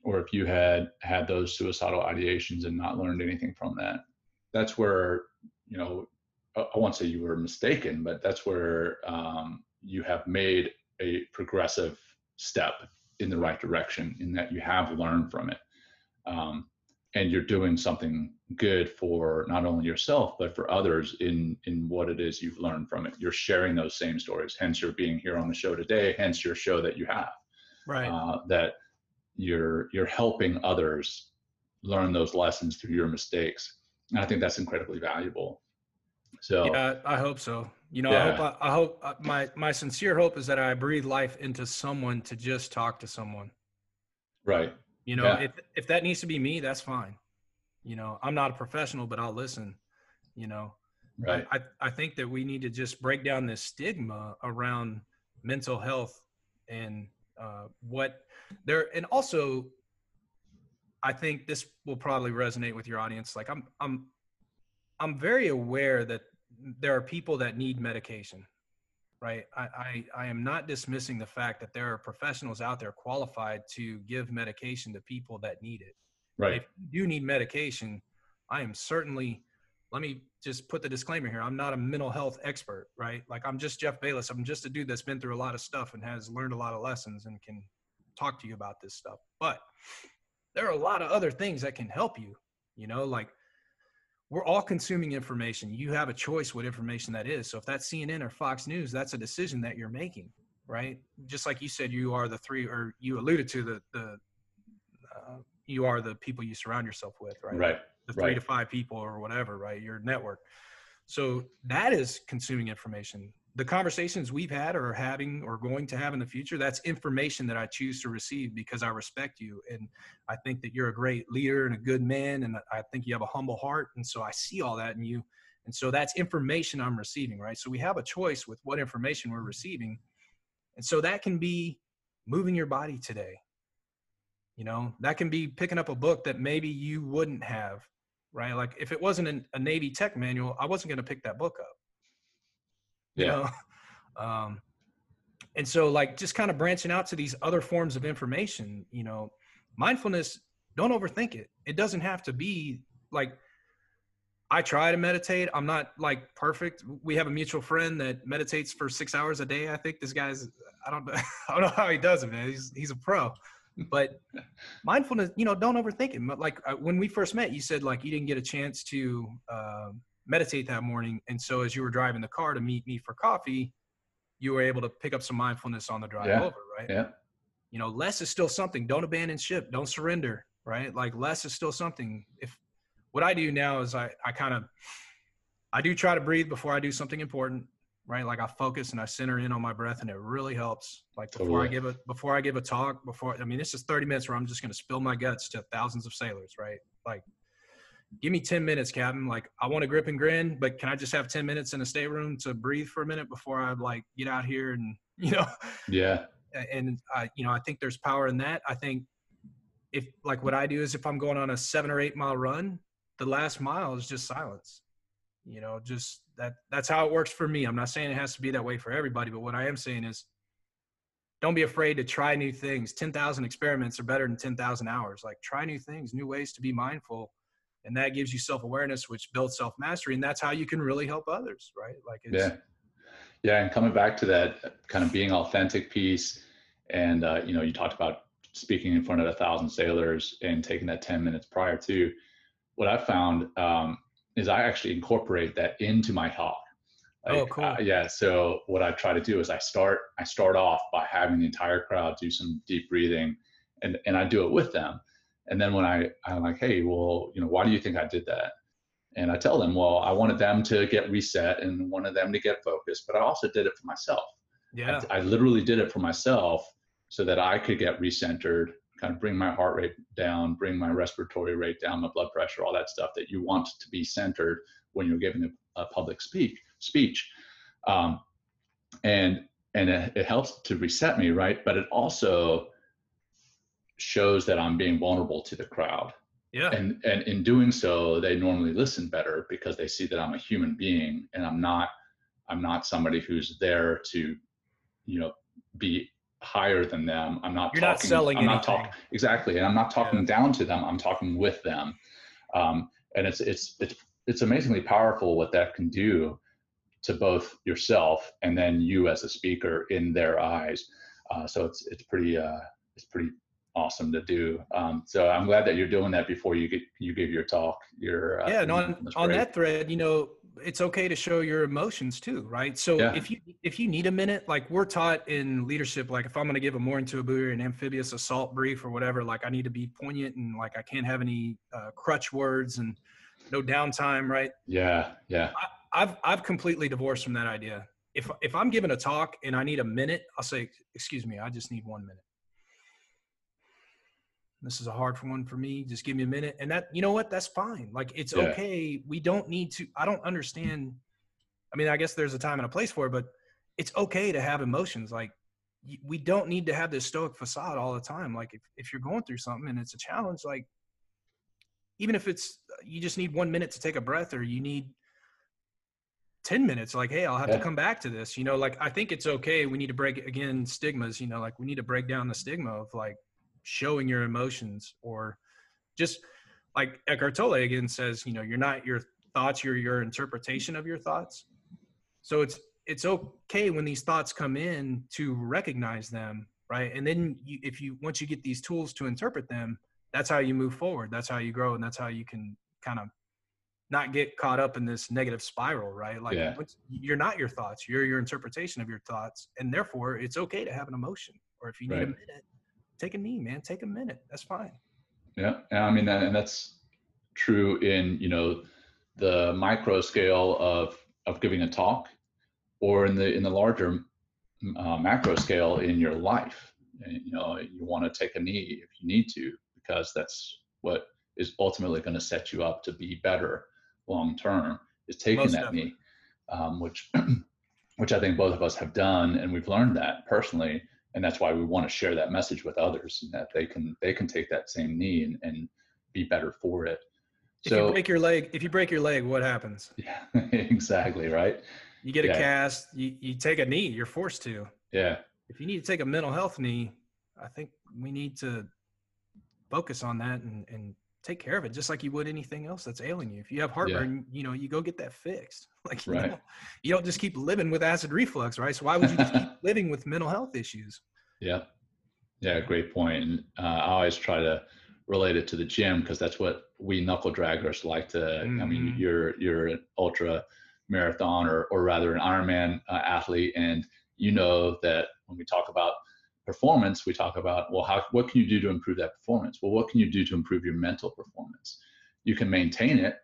Or if you had had those suicidal ideations and not learned anything from that? That's where you know i won't say you were mistaken but that's where um, you have made a progressive step in the right direction in that you have learned from it. Um, and you're doing something good for not only yourself but for others in in what it is you've learned from it. You're sharing those same stories hence you're being here on the show today hence your show that you have right. uh, that you're you're helping others learn those lessons through your mistakes. And i think that's incredibly valuable. So yeah i hope so. You know yeah. i hope I, I hope uh, my my sincere hope is that i breathe life into someone to just talk to someone. Right. You know yeah. if if that needs to be me that's fine. You know i'm not a professional but i'll listen you know. Right. I, I think that we need to just break down this stigma around mental health and uh, what there and also i think this will probably resonate with your audience. Like i'm i'm i'm very aware that there are people that need medication right? I, I i am not dismissing the fact that there are professionals out there qualified to give medication to people that need it. Right. if you do need medication i am certainly let me just put the disclaimer here. I'm not a mental health expert, right? Like I'm just Jeff Bayless. I'm just a dude that's been through a lot of stuff and has learned a lot of lessons and can talk to you about this stuff. But there are a lot of other things that can help you, you know, like we're all consuming information. You have a choice what information that is. So if that's CNN or Fox News, that's a decision that you're making, right? Just like you said, you are the three, or you alluded to the, the, uh, you are the people you surround yourself with, right? Right the three right. to five people or whatever, right? Your network. So that is consuming information. The conversations we've had or having or going to have in the future, that's information that I choose to receive because I respect you. And I think that you're a great leader and a good man. And I think you have a humble heart. And so I see all that in you. And so that's information I'm receiving, right? So we have a choice with what information we're receiving. And so that can be moving your body today. You know, that can be picking up a book that maybe you wouldn't have right? Like if it wasn't an, a Navy tech manual, I wasn't going to pick that book up. You yeah. know? Um, and so like just kind of branching out to these other forms of information, you know, mindfulness, don't overthink it. It doesn't have to be like, I try to meditate. I'm not like perfect. We have a mutual friend that meditates for six hours a day. I think this guy's, I don't know, I don't know how he does it, man. He's, he's a pro but mindfulness you know don't overthink it. Like uh, when we first met you said like you didn't get a chance to uh, meditate that morning. And so as you were driving the car to meet me for coffee you were able to pick up some mindfulness on the drive yeah. over right? Yeah. You know less is still something. Don't abandon ship. Don't surrender right? Like less is still something. If what i do now is i i kind of i do try to breathe before i do something important right? Like I focus and I center in on my breath and it really helps. Like before. I give a before I give a talk, before I mean this is 30 minutes where I'm just gonna spill my guts to thousands of sailors, right? Like give me 10 minutes, Captain. Like I want to grip and grin, but can I just have 10 minutes in a stateroom to breathe for a minute before I like get out here and you know Yeah. And I you know, I think there's power in that. I think if like what I do is if I'm going on a seven or eight mile run, the last mile is just silence. You know, just that that's how it works for me. I'm not saying it has to be that way for everybody, but what I am saying is don't be afraid to try new things. 10,000 experiments are better than 10,000 hours. Like try new things, new ways to be mindful. And that gives you self-awareness, which builds self-mastery. And that's how you can really help others, right? Like, yeah. Yeah. And coming back to that kind of being authentic piece. And, uh, you know, you talked about speaking in front of a thousand sailors and taking that 10 minutes prior to what I found, um, is I actually incorporate that into my talk. Oh, like, oh, cool. Uh, yeah. So what I try to do is I start I start off by having the entire crowd do some deep breathing, and and I do it with them. And then when I I'm like, hey, well, you know, why do you think I did that? And I tell them, well, I wanted them to get reset and wanted them to get focused, but I also did it for myself. Yeah. I, I literally did it for myself so that I could get recentered, kind of bring my heart rate down, bring my respiratory rate down, my blood pressure, all that stuff that you want to be centered when you're giving a, a public speak speech, um, and and it, it helps to reset me, right? But it also shows that I'm being vulnerable to the crowd. Yeah. And and in doing so, they normally listen better because they see that I'm a human being and I'm not I'm not somebody who's there to, you know, be higher than them. I'm not You're talking, not selling I'm anything. not talking exactly, and I'm not talking yeah. down to them. I'm talking with them, um, and it's it's it's it's amazingly powerful what that can do to both yourself and then you as a speaker in their eyes. Uh, so it's it's pretty uh, it's pretty awesome to do. Um, so I'm glad that you're doing that before you get you give your talk. Your uh, yeah, and on on that thread, you know, it's okay to show your emotions too, right? So yeah. if you if you need a minute, like we're taught in leadership, like if I'm going to give a mooring to a buoy, an amphibious assault brief or whatever, like I need to be poignant and like I can't have any uh, crutch words and no downtime, right? Yeah, yeah. I, I've I've completely divorced from that idea. If if I'm giving a talk and I need a minute, I'll say, "Excuse me, I just need one minute." This is a hard one for me. Just give me a minute, and that you know what? That's fine. Like it's yeah. okay. We don't need to. I don't understand. I mean, I guess there's a time and a place for it, but it's okay to have emotions. Like we don't need to have this stoic facade all the time. Like if, if you're going through something and it's a challenge, like even if it's you just need one minute to take a breath or you need 10 minutes like hey i'll have yeah. to come back to this you know like i think it's okay we need to break again stigmas you know like we need to break down the stigma of like showing your emotions or just like eckhart tolle again says you know you're not your thoughts you're your interpretation of your thoughts. So it's it's okay when these thoughts come in to recognize them right? And then you, if you once you get these tools to interpret them that's how you move forward. That's how you grow and that's how you can kind of not get caught up in this negative spiral right? Like yeah. you're not your thoughts you're your interpretation of your thoughts and therefore it's okay to have an emotion or if you need right. a minute take a knee man. Take a minute. That's fine. Yeah. I mean and that's true in you know the micro scale of of giving a talk or in the in the larger uh, macro scale in your life. You know you want to take a knee if you need to because that's what is ultimately going to set you up to be better long term is taking Most that definitely. knee um, which which i think both of us have done and we've learned that personally and that's why we want to share that message with others and that they can they can take that same knee and, and be better for it. If so, you break your leg if you break your leg what happens? Yeah exactly right? You get a cast you, you take a knee you're forced to. Yeah. If you need to take a mental health knee i think we need to focus on that and, and take care of it just like you would anything else that's ailing you. If you have heartburn, yeah. you know, you go get that fixed. Like, you, right. know, you don't just keep living with acid reflux, right? So why would you just keep living with mental health issues? Yeah. Yeah. Great point. And uh, I always try to relate it to the gym because that's what we knuckle draggers like to, mm-hmm. I mean, mm-hmm. you're, you're an ultra marathon or, or rather an Ironman uh, athlete. And you know that when we talk about performance, we talk about, well, how, what can you do to improve that performance? Well, what can you do to improve your mental performance? You can maintain it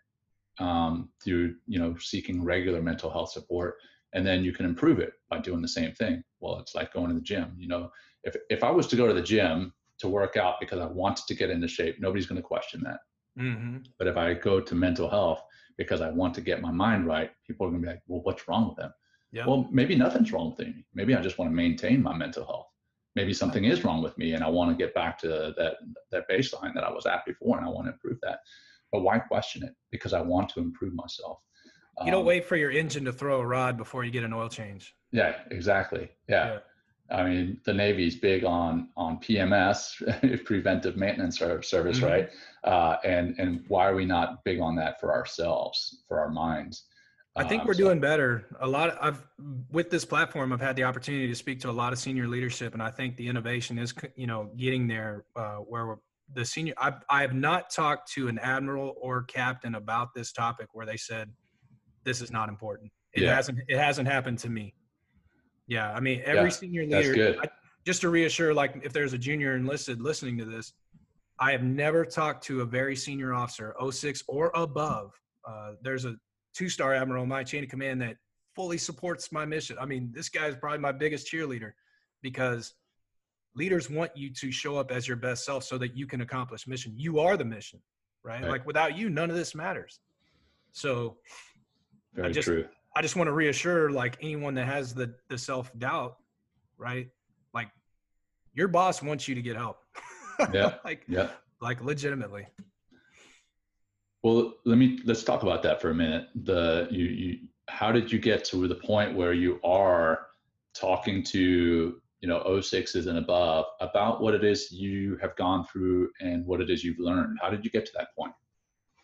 um, through, you know, seeking regular mental health support, and then you can improve it by doing the same thing. Well, it's like going to the gym. You know, if if I was to go to the gym to work out because I wanted to get into shape, nobody's going to question that. Mm-hmm. But if I go to mental health because I want to get my mind right, people are going to be like, well, what's wrong with them? Yeah. Well, maybe nothing's wrong with me. Maybe I just want to maintain my mental health maybe something is wrong with me and I want to get back to that that baseline that I was at before and I want to improve that. But why question it? Because I want to improve myself. You don't um, wait for your engine to throw a rod before you get an oil change. Yeah, exactly. Yeah. yeah. I mean, the Navy's big on on PMS, preventive maintenance service, mm-hmm. right? Uh, and and why are we not big on that for ourselves, for our minds? I think uh, we're so. doing better. A lot. Of, I've with this platform, I've had the opportunity to speak to a lot of senior leadership, and I think the innovation is, you know, getting there uh, where the senior. I've I have not talked to an admiral or captain about this topic where they said this is not important. It yeah. hasn't. It hasn't happened to me. Yeah, I mean, every yeah, senior leader. I, just to reassure, like if there's a junior enlisted listening to this, I have never talked to a very senior officer, 06 or above. Uh, there's a two-star admiral in my chain of command that fully supports my mission. I mean, this guy is probably my biggest cheerleader because leaders want you to show up as your best self so that you can accomplish mission. You are the mission, right? right. Like without you, none of this matters. So Very I just, true. I just want to reassure like anyone that has the the self doubt, right? Like your boss wants you to get help. Yeah. like yeah. Like legitimately. Well, let me let's talk about that for a minute. The you you how did you get to the point where you are talking to you know 06s and above about what it is you have gone through and what it is you've learned? How did you get to that point?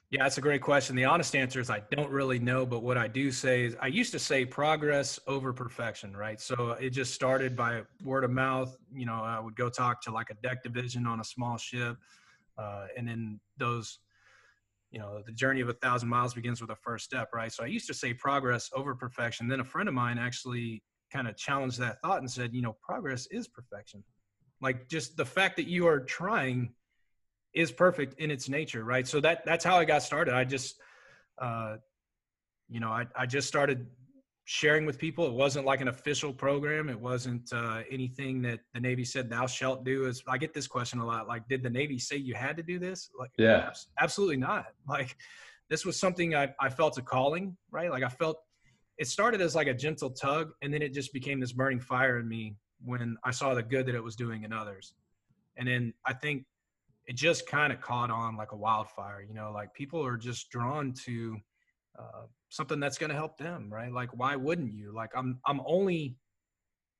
Yeah, that's a great question. The honest answer is I don't really know, but what I do say is I used to say progress over perfection, right? So it just started by word of mouth. You know, I would go talk to like a deck division on a small ship, uh, and then those, you know, the journey of a thousand miles begins with a first step, right? So I used to say progress over perfection. Then a friend of mine actually kind of challenged that thought and said, you know, progress is perfection. Like just the fact that you are trying is perfect in its nature, right? So that that's how I got started. I just, uh, you know, I I just started sharing with people. It wasn't like an official program. It wasn't uh, anything that the Navy said thou shalt do. Is I get this question a lot. Like, did the Navy say you had to do this? Like, yeah, absolutely not. Like, this was something I I felt a calling, right? Like I felt it started as like a gentle tug, and then it just became this burning fire in me when I saw the good that it was doing in others. And then I think it just kind of caught on like a wildfire you know like people are just drawn to uh, something that's going to help them right? Like why wouldn't you? Like i'm i'm only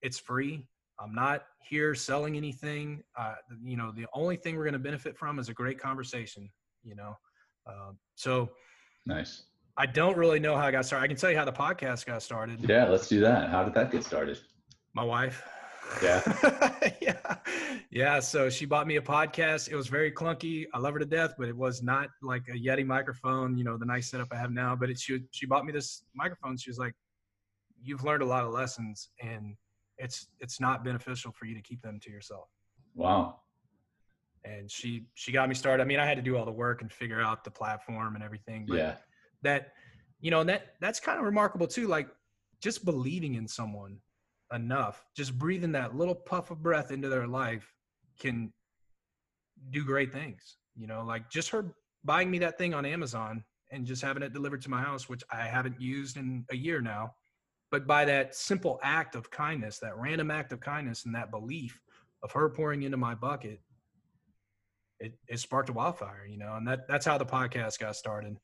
it's free. I'm not here selling anything. Uh, you know the only thing we're going to benefit from is a great conversation you know? Uh, so nice. I don't really know how i got started. I can tell you how the podcast got started. Yeah let's do that. How did that get started? My wife. Yeah. yeah. Yeah. So she bought me a podcast. It was very clunky. I love her to death, but it was not like a Yeti microphone, you know, the nice setup I have now. But it, she, she bought me this microphone. She was like, you've learned a lot of lessons and it's, it's not beneficial for you to keep them to yourself. Wow. And she, she got me started. I mean, I had to do all the work and figure out the platform and everything, but yeah. that, you know, and that, that's kind of remarkable too. Like just believing in someone enough, just breathing that little puff of breath into their life can do great things. You know, like just her buying me that thing on Amazon and just having it delivered to my house, which I haven't used in a year now. But by that simple act of kindness, that random act of kindness and that belief of her pouring into my bucket, it, it sparked a wildfire, you know, and that that's how the podcast got started.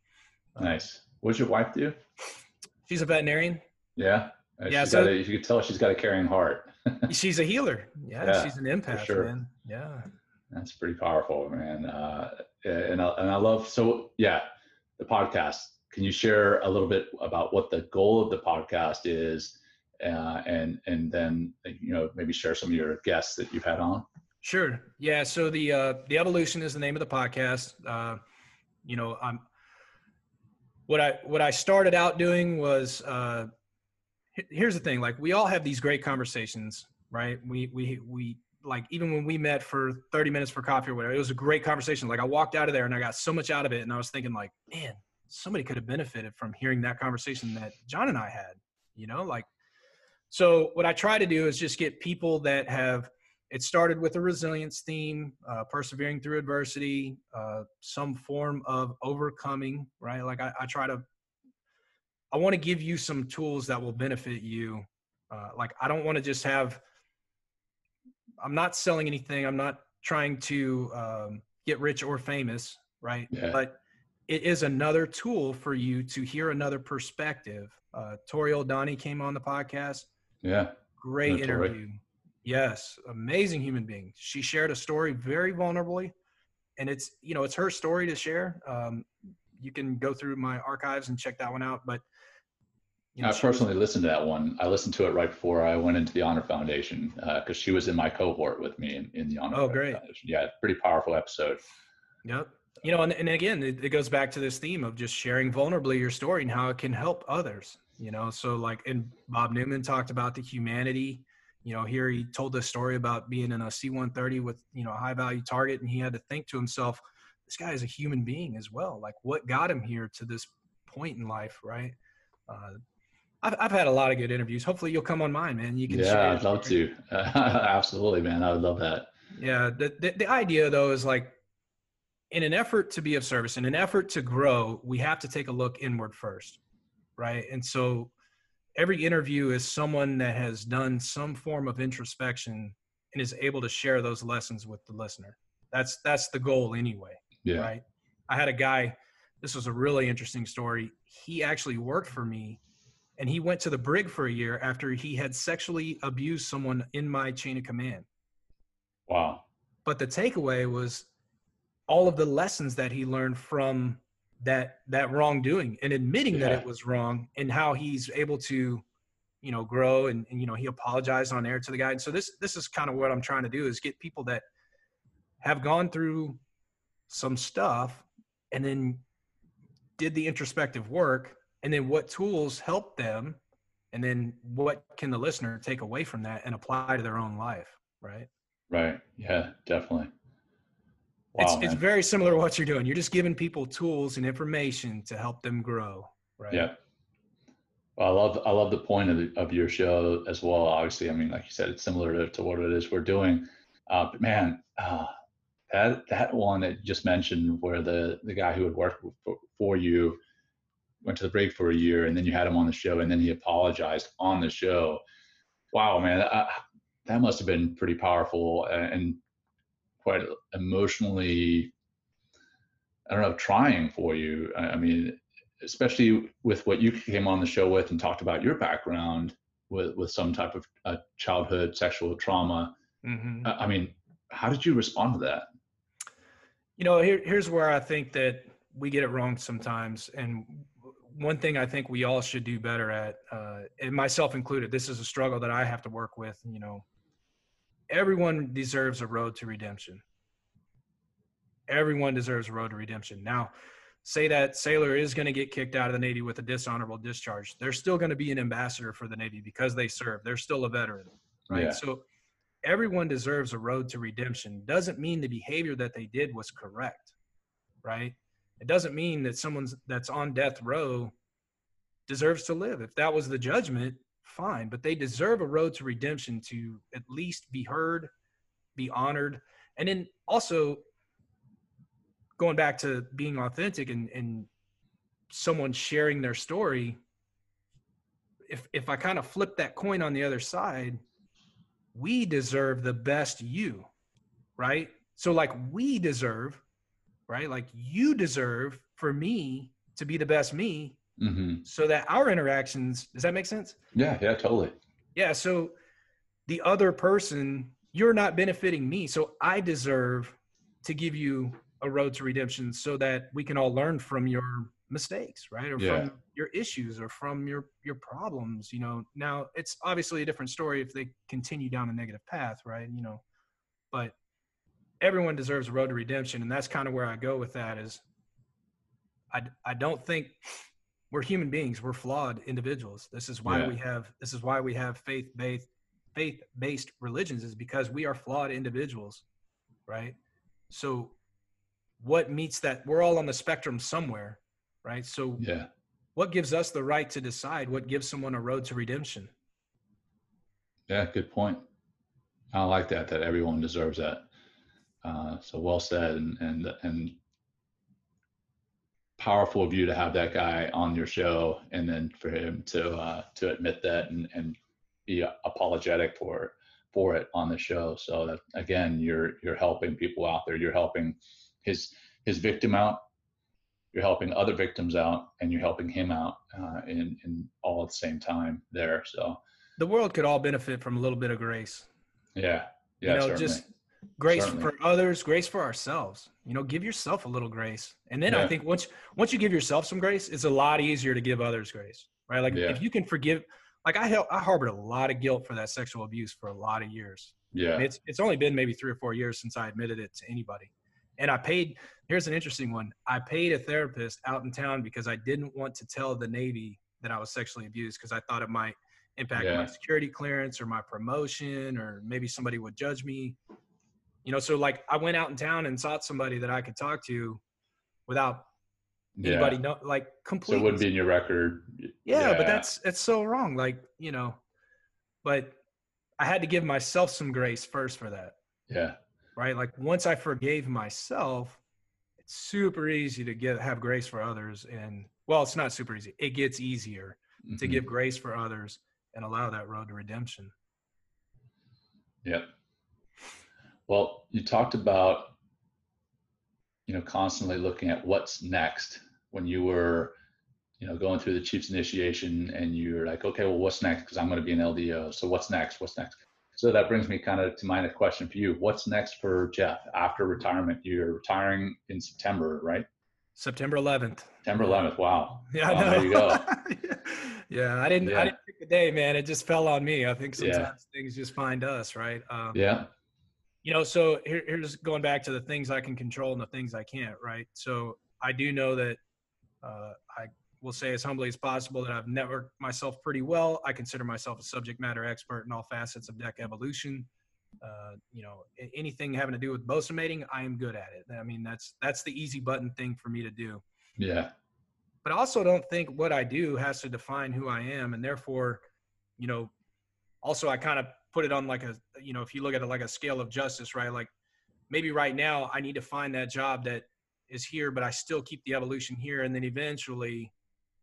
Nice. What's your wife do? She's a veterinarian. Yeah. Uh, yeah, so a, you can tell she's got a caring heart. she's a healer. Yeah, yeah, she's an empath, sure. man. Yeah, that's pretty powerful, man. Uh, and I, and I love so yeah, the podcast. Can you share a little bit about what the goal of the podcast is, uh, and and then you know maybe share some of your guests that you've had on? Sure. Yeah. So the uh, the evolution is the name of the podcast. Uh, you know, I'm what I what I started out doing was uh, here's the thing like we all have these great conversations right? We we we like even when we met for 30 minutes for coffee or whatever it was a great conversation. Like i walked out of there and i got so much out of it and i was thinking like man somebody could have benefited from hearing that conversation that john and i had you know like so what i try to do is just get people that have it started with a resilience theme uh, persevering through adversity uh, some form of overcoming right? Like I, I try to I want to give you some tools that will benefit you. Uh, like I don't want to just have. I'm not selling anything. I'm not trying to um, get rich or famous, right? Yeah. But it is another tool for you to hear another perspective. Uh, Tori Oldani came on the podcast. Yeah. Great interview. Yes, amazing human being. She shared a story very vulnerably, and it's you know it's her story to share. Um, you can go through my archives and check that one out. But you know, I personally was, listened to that one. I listened to it right before I went into the Honor Foundation because uh, she was in my cohort with me in, in the Honor oh, great. Foundation. Yeah, pretty powerful episode. Yep. You know, and, and again, it, it goes back to this theme of just sharing vulnerably your story and how it can help others. You know, so like, and Bob Newman talked about the humanity you know, here he told this story about being in a C-130 with, you know, a high value target. And he had to think to himself, this guy is a human being as well. Like what got him here to this point in life, right? Uh, I've, I've had a lot of good interviews. Hopefully you'll come on mine, man. You can Yeah, I'd love to. absolutely, man. I would love that. Yeah. The, the, the idea though is like, in an effort to be of service, in an effort to grow, we have to take a look inward first, right? And so every interview is someone that has done some form of introspection and is able to share those lessons with the listener. That's that's the goal anyway. Yeah. Right. I had a guy, this was a really interesting story. He actually worked for me and he went to the brig for a year after he had sexually abused someone in my chain of command. Wow. But the takeaway was all of the lessons that he learned from that that wrongdoing and admitting yeah. that it was wrong and how he's able to you know grow and, and, you know he apologized on air to the guy and so this this is kind of what i'm trying to do is get people that have gone through some stuff and then did the introspective work and then what tools help them and then what can the listener take away from that and apply to their own life right right yeah definitely Wow, it's, it's very similar to what you're doing. You're just giving people tools and information to help them grow. Right. Yeah. Well, I love I love the point of, the, of your show as well. Obviously, I mean, like you said, it's similar to, to what it is we're doing. Uh, but man, uh, that that one that you just mentioned, where the the guy who had worked for, for you went to the brig for a year, and then you had him on the show, and then he apologized on the show. Wow, man, that, that must have been pretty powerful and quite emotionally i don't know trying for you i mean especially with what you came on the show with and talked about your background with with some type of uh, childhood sexual trauma mm-hmm. i mean how did you respond to that you know here, here's where i think that we get it wrong sometimes and one thing i think we all should do better at uh, and myself included this is a struggle that i have to work with you know everyone deserves a road to redemption. Everyone deserves a road to redemption. Now, say that sailor is going to get kicked out of the Navy with a dishonorable discharge. They're still going to be an ambassador for the Navy because they serve. They're still a veteran, right? Yeah. So everyone deserves a road to redemption. Doesn't mean the behavior that they did was correct, right? It doesn't mean that someone's that's on death row deserves to live. If that was the judgment, fine, but they deserve a road to redemption to at least be heard, be honored, and then also going back to being authentic and, and someone sharing their story. If if I kind of flip that coin on the other side, we deserve the best you, right? So like we deserve, right? Like you deserve for me to be the best me mm-hmm. so that our interactions does that make sense yeah yeah totally yeah so the other person you're not benefiting me so i deserve to give you a road to redemption so that we can all learn from your mistakes right or yeah. from your issues or from your your problems you know now it's obviously a different story if they continue down a negative path right you know but everyone deserves a road to redemption and that's kind of where i go with that is i i don't think we're human beings we're flawed individuals. This is why yeah. we have this is why we have faith based faith based religions is because we are flawed individuals right? So what meets that we're all on the spectrum somewhere right? So yeah. what gives us the right to decide what gives someone a road to redemption? Yeah good point. I like that that everyone deserves that uh, so well said and and and powerful of you to have that guy on your show and then for him to uh, to admit that and, and be apologetic for for it on the show so that again you're you're helping people out there you're helping his his victim out you're helping other victims out and you're helping him out uh, in, in all at the same time there. So the world could all benefit from a little bit of grace. Yeah. Yeah. You know, certainly. just grace certainly. for others, grace for ourselves. You know, give yourself a little grace. And then yeah. I think once, once you give yourself some grace, it's a lot easier to give others grace, right? Like yeah. if you can forgive, like I, help I harbored a lot of guilt for that sexual abuse for a lot of years. Yeah. it's, it's only been maybe three or four years since I admitted it to anybody. And I paid, here's an interesting one. I paid a therapist out in town because I didn't want to tell the Navy that I was sexually abused because I thought it might impact yeah. my security clearance or my promotion or maybe somebody would judge me. You know, so like I went out in town and sought somebody that I could talk to without anybody yeah. know like completely. So it wouldn't be in your record. Yeah, yeah, but that's it's so wrong. Like, you know, but I had to give myself some grace first for that. Yeah right? Like once I forgave myself, it's super easy to get have grace for others. And well, it's not super easy. It gets easier mm-hmm. to give grace for others and allow that road to redemption. Yep. Well, you talked about you know constantly looking at what's next when you were you know going through the chief's initiation and you're like okay well what's next because i'm going to be an ldo so what's next what's next so that brings me kind of to my next question for you. What's next for Jeff after retirement? You're retiring in September, right? September 11th. September 11th. Wow. Yeah, wow, there you go. yeah, I didn't. Yeah. I didn't pick the day, man. It just fell on me. I think sometimes yeah. things just find us, right? Um, yeah. You know, so here, here's going back to the things I can control and the things I can't, right? So I do know that uh, I will say as humbly as possible that I've networked myself pretty well. I consider myself a subject matter expert in all facets of deck evolution. Uh, you know, anything having to do with bosun mating, I am good at it. I mean, that's that's the easy button thing for me to do. Yeah. But I also don't think what I do has to define who I am, and therefore, you know, also I kind of put it on like a, you know, if you look at it like a scale of justice, right? Like maybe right now I need to find that job that is here, but I still keep the evolution here, and then eventually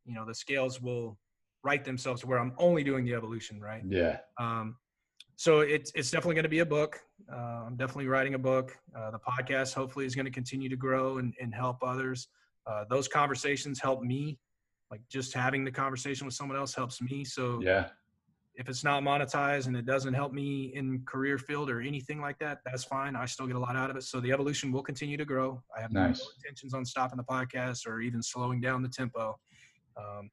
you know the scales will right themselves to where I'm only doing the evolution, right? Yeah. Um, so it's it's definitely going to be a book. Uh, I'm definitely writing a book. Uh, the podcast hopefully is going to continue to grow and, and help others. Uh, those conversations help me. Like just having the conversation with someone else helps me. So yeah, if it's not monetized and it doesn't help me in career field or anything like that, that's fine. I still get a lot out of it. So the evolution will continue to grow. I have nice. no intentions on stopping the podcast or even slowing down the tempo. Um,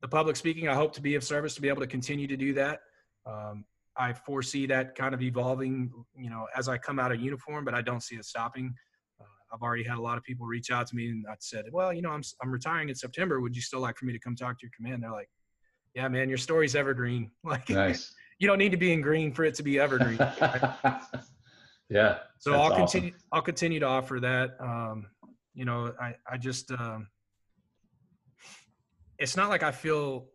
the public speaking, I hope to be of service to be able to continue to do that. Um, I foresee that kind of evolving, you know, as I come out of uniform, but I don't see it stopping. Uh, I've already had a lot of people reach out to me and I said, well, you know, I'm, I'm retiring in September. Would you still like for me to come talk to your command? They're like, yeah, man, your story's evergreen. Like, nice. you don't need to be in green for it to be evergreen. yeah. So I'll awesome. continue, I'll continue to offer that. Um, you know, I, I just, um, it's not like I feel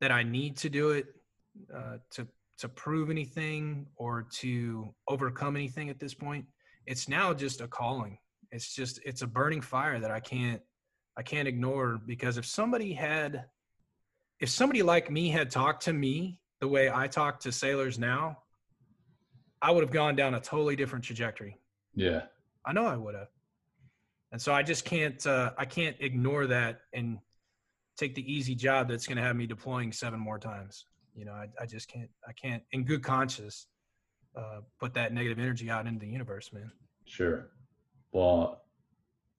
that I need to do it uh, to to prove anything or to overcome anything at this point. It's now just a calling. It's just it's a burning fire that I can't I can't ignore because if somebody had if somebody like me had talked to me the way I talk to sailors now, I would have gone down a totally different trajectory. Yeah. I know I would have. And so I just can't uh, I can't ignore that and take the easy job that's going to have me deploying seven more times. You know, I, I just can't, I can't, in good conscience, uh, put that negative energy out into the universe, man. Sure. Well,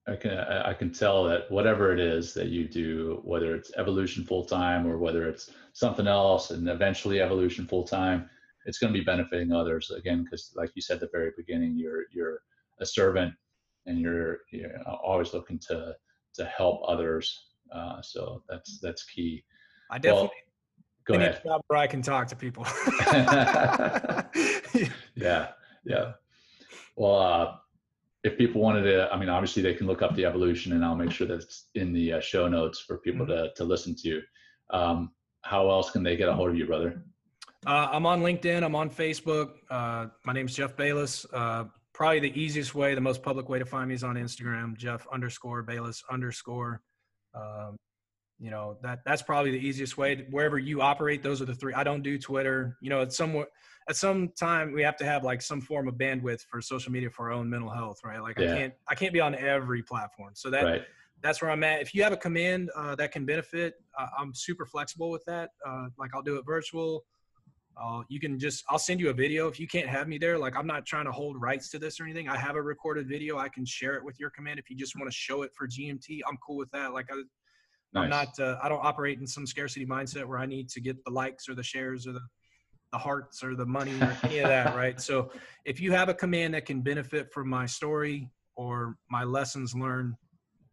I can I can tell that whatever it is that you do, whether it's evolution full time or whether it's something else, and eventually evolution full time, it's going to be benefiting others again because, like you said at the very beginning, you're you're a servant and you're, you're always looking to to help others uh, so that's that's key. I definitely well, go ahead. where I can talk to people. yeah, yeah. Well, uh, if people wanted to, I mean, obviously they can look up the evolution, and I'll make sure that's in the uh, show notes for people mm-hmm. to to listen to. Um, how else can they get a hold of you, brother? Uh, I'm on LinkedIn. I'm on Facebook. Uh, my name's Jeff Bayless. Uh, probably the easiest way, the most public way to find me is on Instagram, Jeff underscore Bayless underscore. Um, you know that that's probably the easiest way. Wherever you operate those are the three. I don't do twitter. You know at some at some time we have to have like some form of bandwidth for social media for our own mental health right? Like yeah. i can't i can't be on every platform. So that right. that's where i'm at. If you have a command uh, that can benefit uh, i'm super flexible with that. Uh, like i'll do it virtual. Uh, you can just i'll send you a video. If you can't have me there like i'm not trying to hold rights to this or anything. I have a recorded video. I can share it with your command if you just want to show it for gmt i'm cool with that. Like I, Nice. I'm not. Uh, I don't operate in some scarcity mindset where I need to get the likes or the shares or the the hearts or the money or any of that, right? So if you have a command that can benefit from my story or my lessons learned,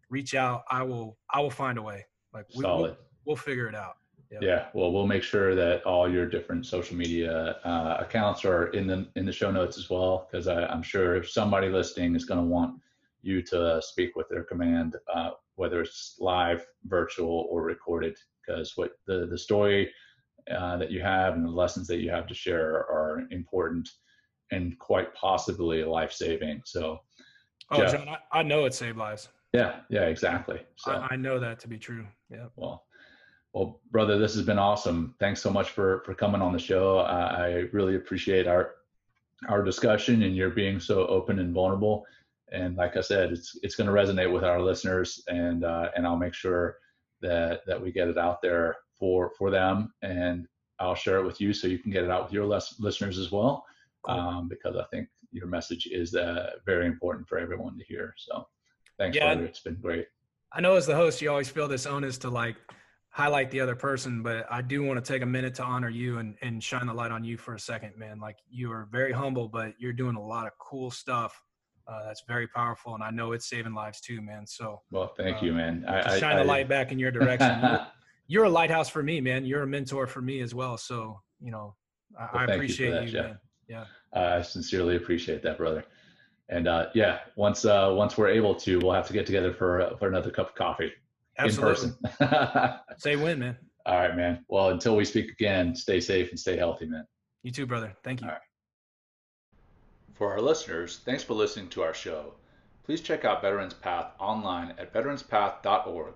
reach out. I will. I will find a way. Like we, Solid. We'll, we'll figure it out. Yep. Yeah, well, we'll make sure that all your different social media uh, accounts are in the in the show notes as well, because I'm sure if somebody listening is going to want you to speak with their command, uh, whether it's live, virtual, or recorded, because what the the story uh, that you have and the lessons that you have to share are important and quite possibly life saving. So, oh, Jeff, John, I, I, know it saved lives. Yeah, yeah, exactly. So, I, I know that to be true. Yeah. Well, well, brother, this has been awesome. Thanks so much for for coming on the show. I, I really appreciate our our discussion and your being so open and vulnerable and like I said, it's it's going to resonate with our listeners, and uh, and I'll make sure that that we get it out there for for them, and I'll share it with you so you can get it out with your les- listeners as well, cool. um, because I think your message is uh, very important for everyone to hear. So, thanks, yeah, brother. It's been great. I know as the host, you always feel this onus to like highlight the other person, but I do want to take a minute to honor you and, and shine the light on you for a second, man. Like you are very humble, but you're doing a lot of cool stuff uh, that's very powerful, and I know it's saving lives too, man. So, well, thank uh, you, man. I, shine I, the light back in your direction. you're, you're, a lighthouse for me, man. You're a mentor for me as well. So, you know, I, well, I appreciate you, that, you man. Yeah, I sincerely appreciate that, brother. And uh, yeah, once uh, once we're able to, we'll have to get together for for another cup of coffee Absolutely. in person. Say when, man. All right, man. Well, until we speak again, stay safe and stay healthy, man. You too, brother. Thank you. For our listeners, thanks for listening to our show. Please check out Veterans Path online at veteranspath.org.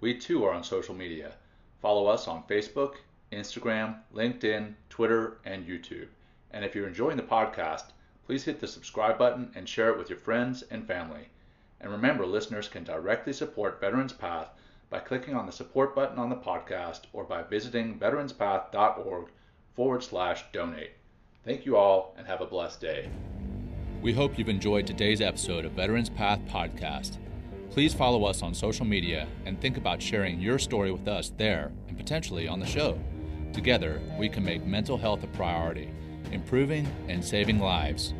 We too are on social media. Follow us on Facebook, Instagram, LinkedIn, Twitter, and YouTube. And if you're enjoying the podcast, please hit the subscribe button and share it with your friends and family. And remember, listeners can directly support Veterans Path by clicking on the support button on the podcast or by visiting veteranspath.org forward slash donate. Thank you all and have a blessed day. We hope you've enjoyed today's episode of Veterans Path Podcast. Please follow us on social media and think about sharing your story with us there and potentially on the show. Together, we can make mental health a priority, improving and saving lives.